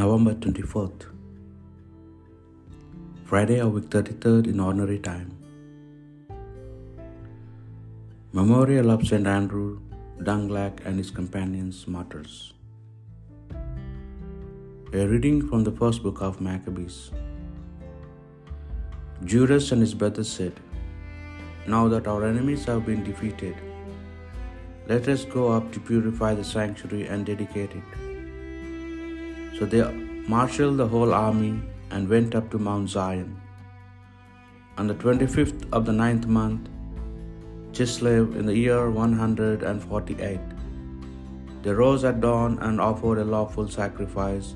November 24th, Friday of week 33rd in ordinary time. Memorial of St. Andrew, Dung-Lac and his companions, martyrs. A reading from the first book of Maccabees. Judas and his brothers said, Now that our enemies have been defeated, let us go up to purify the sanctuary and dedicate it. So they marshaled the whole army and went up to Mount Zion. On the 25th of the ninth month, Chislev, in the year 148, they rose at dawn and offered a lawful sacrifice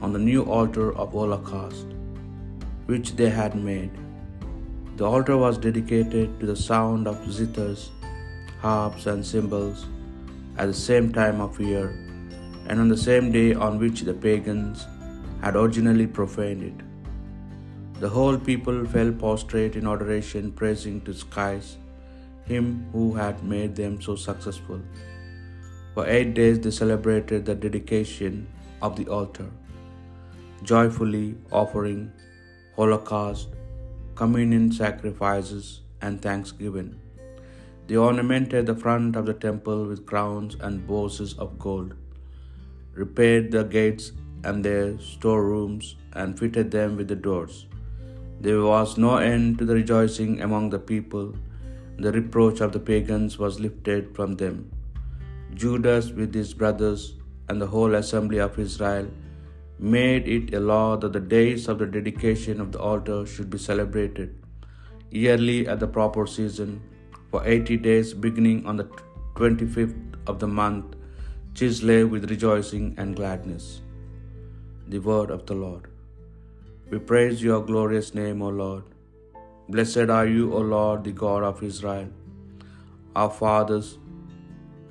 on the new altar of holocaust, which they had made. The altar was dedicated to the sound of zithers, harps, and cymbals at the same time of year, and on the same day on which the pagans had originally profaned it. The whole people fell prostrate in adoration, praising to skies him who had made them so successful. For eight days they celebrated the dedication of the altar, joyfully offering holocaust, communion sacrifices, and thanksgiving. They ornamented the front of the temple with crowns and bosses of gold, repaired the gates and their storerooms, and fitted them with the doors. There was no end to the rejoicing among the people. The reproach of the pagans was lifted from them. Judas, with his brothers and the whole assembly of Israel, made it a law that the days of the dedication of the altar should be celebrated yearly at the proper season for eighty days, beginning on the 25th of the month, Chislev with rejoicing and gladness. The word of the Lord. We praise your glorious name, O Lord. Blessed are you, O Lord, the God of Israel, our fathers,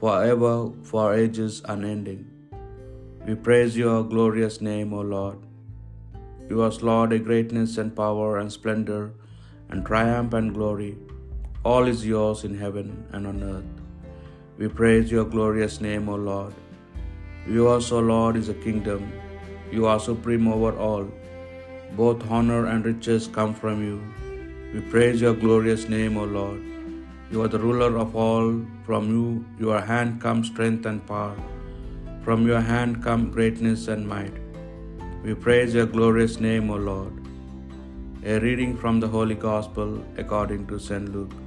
forever, for ages unending. We praise your glorious name, O Lord. Yours, Lord, a greatness and power and splendor and triumph and glory. All is yours in heaven and on earth. We praise your glorious name, O Lord. Yours, O Lord, is a kingdom. You are supreme over all. Both honor and riches come from you. We praise your glorious name, O Lord. You are the ruler of all. From you, your hand comes strength and power. From your hand come greatness and might. We praise your glorious name, O Lord. A reading from the Holy Gospel according to St. Luke.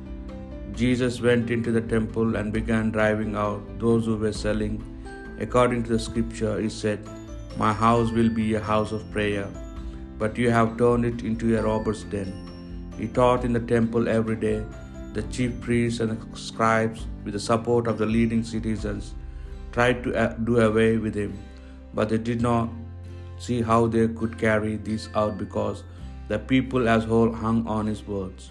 Jesus went into the temple and began driving out those who were selling. According to the scripture, he said, My house will be a house of prayer, but you have turned it into a robber's den. He taught in the temple every day. The chief priests and the scribes, with the support of the leading citizens, tried to uh, do away with him, but they did not see how they could carry this out because the people as a whole hung on his words.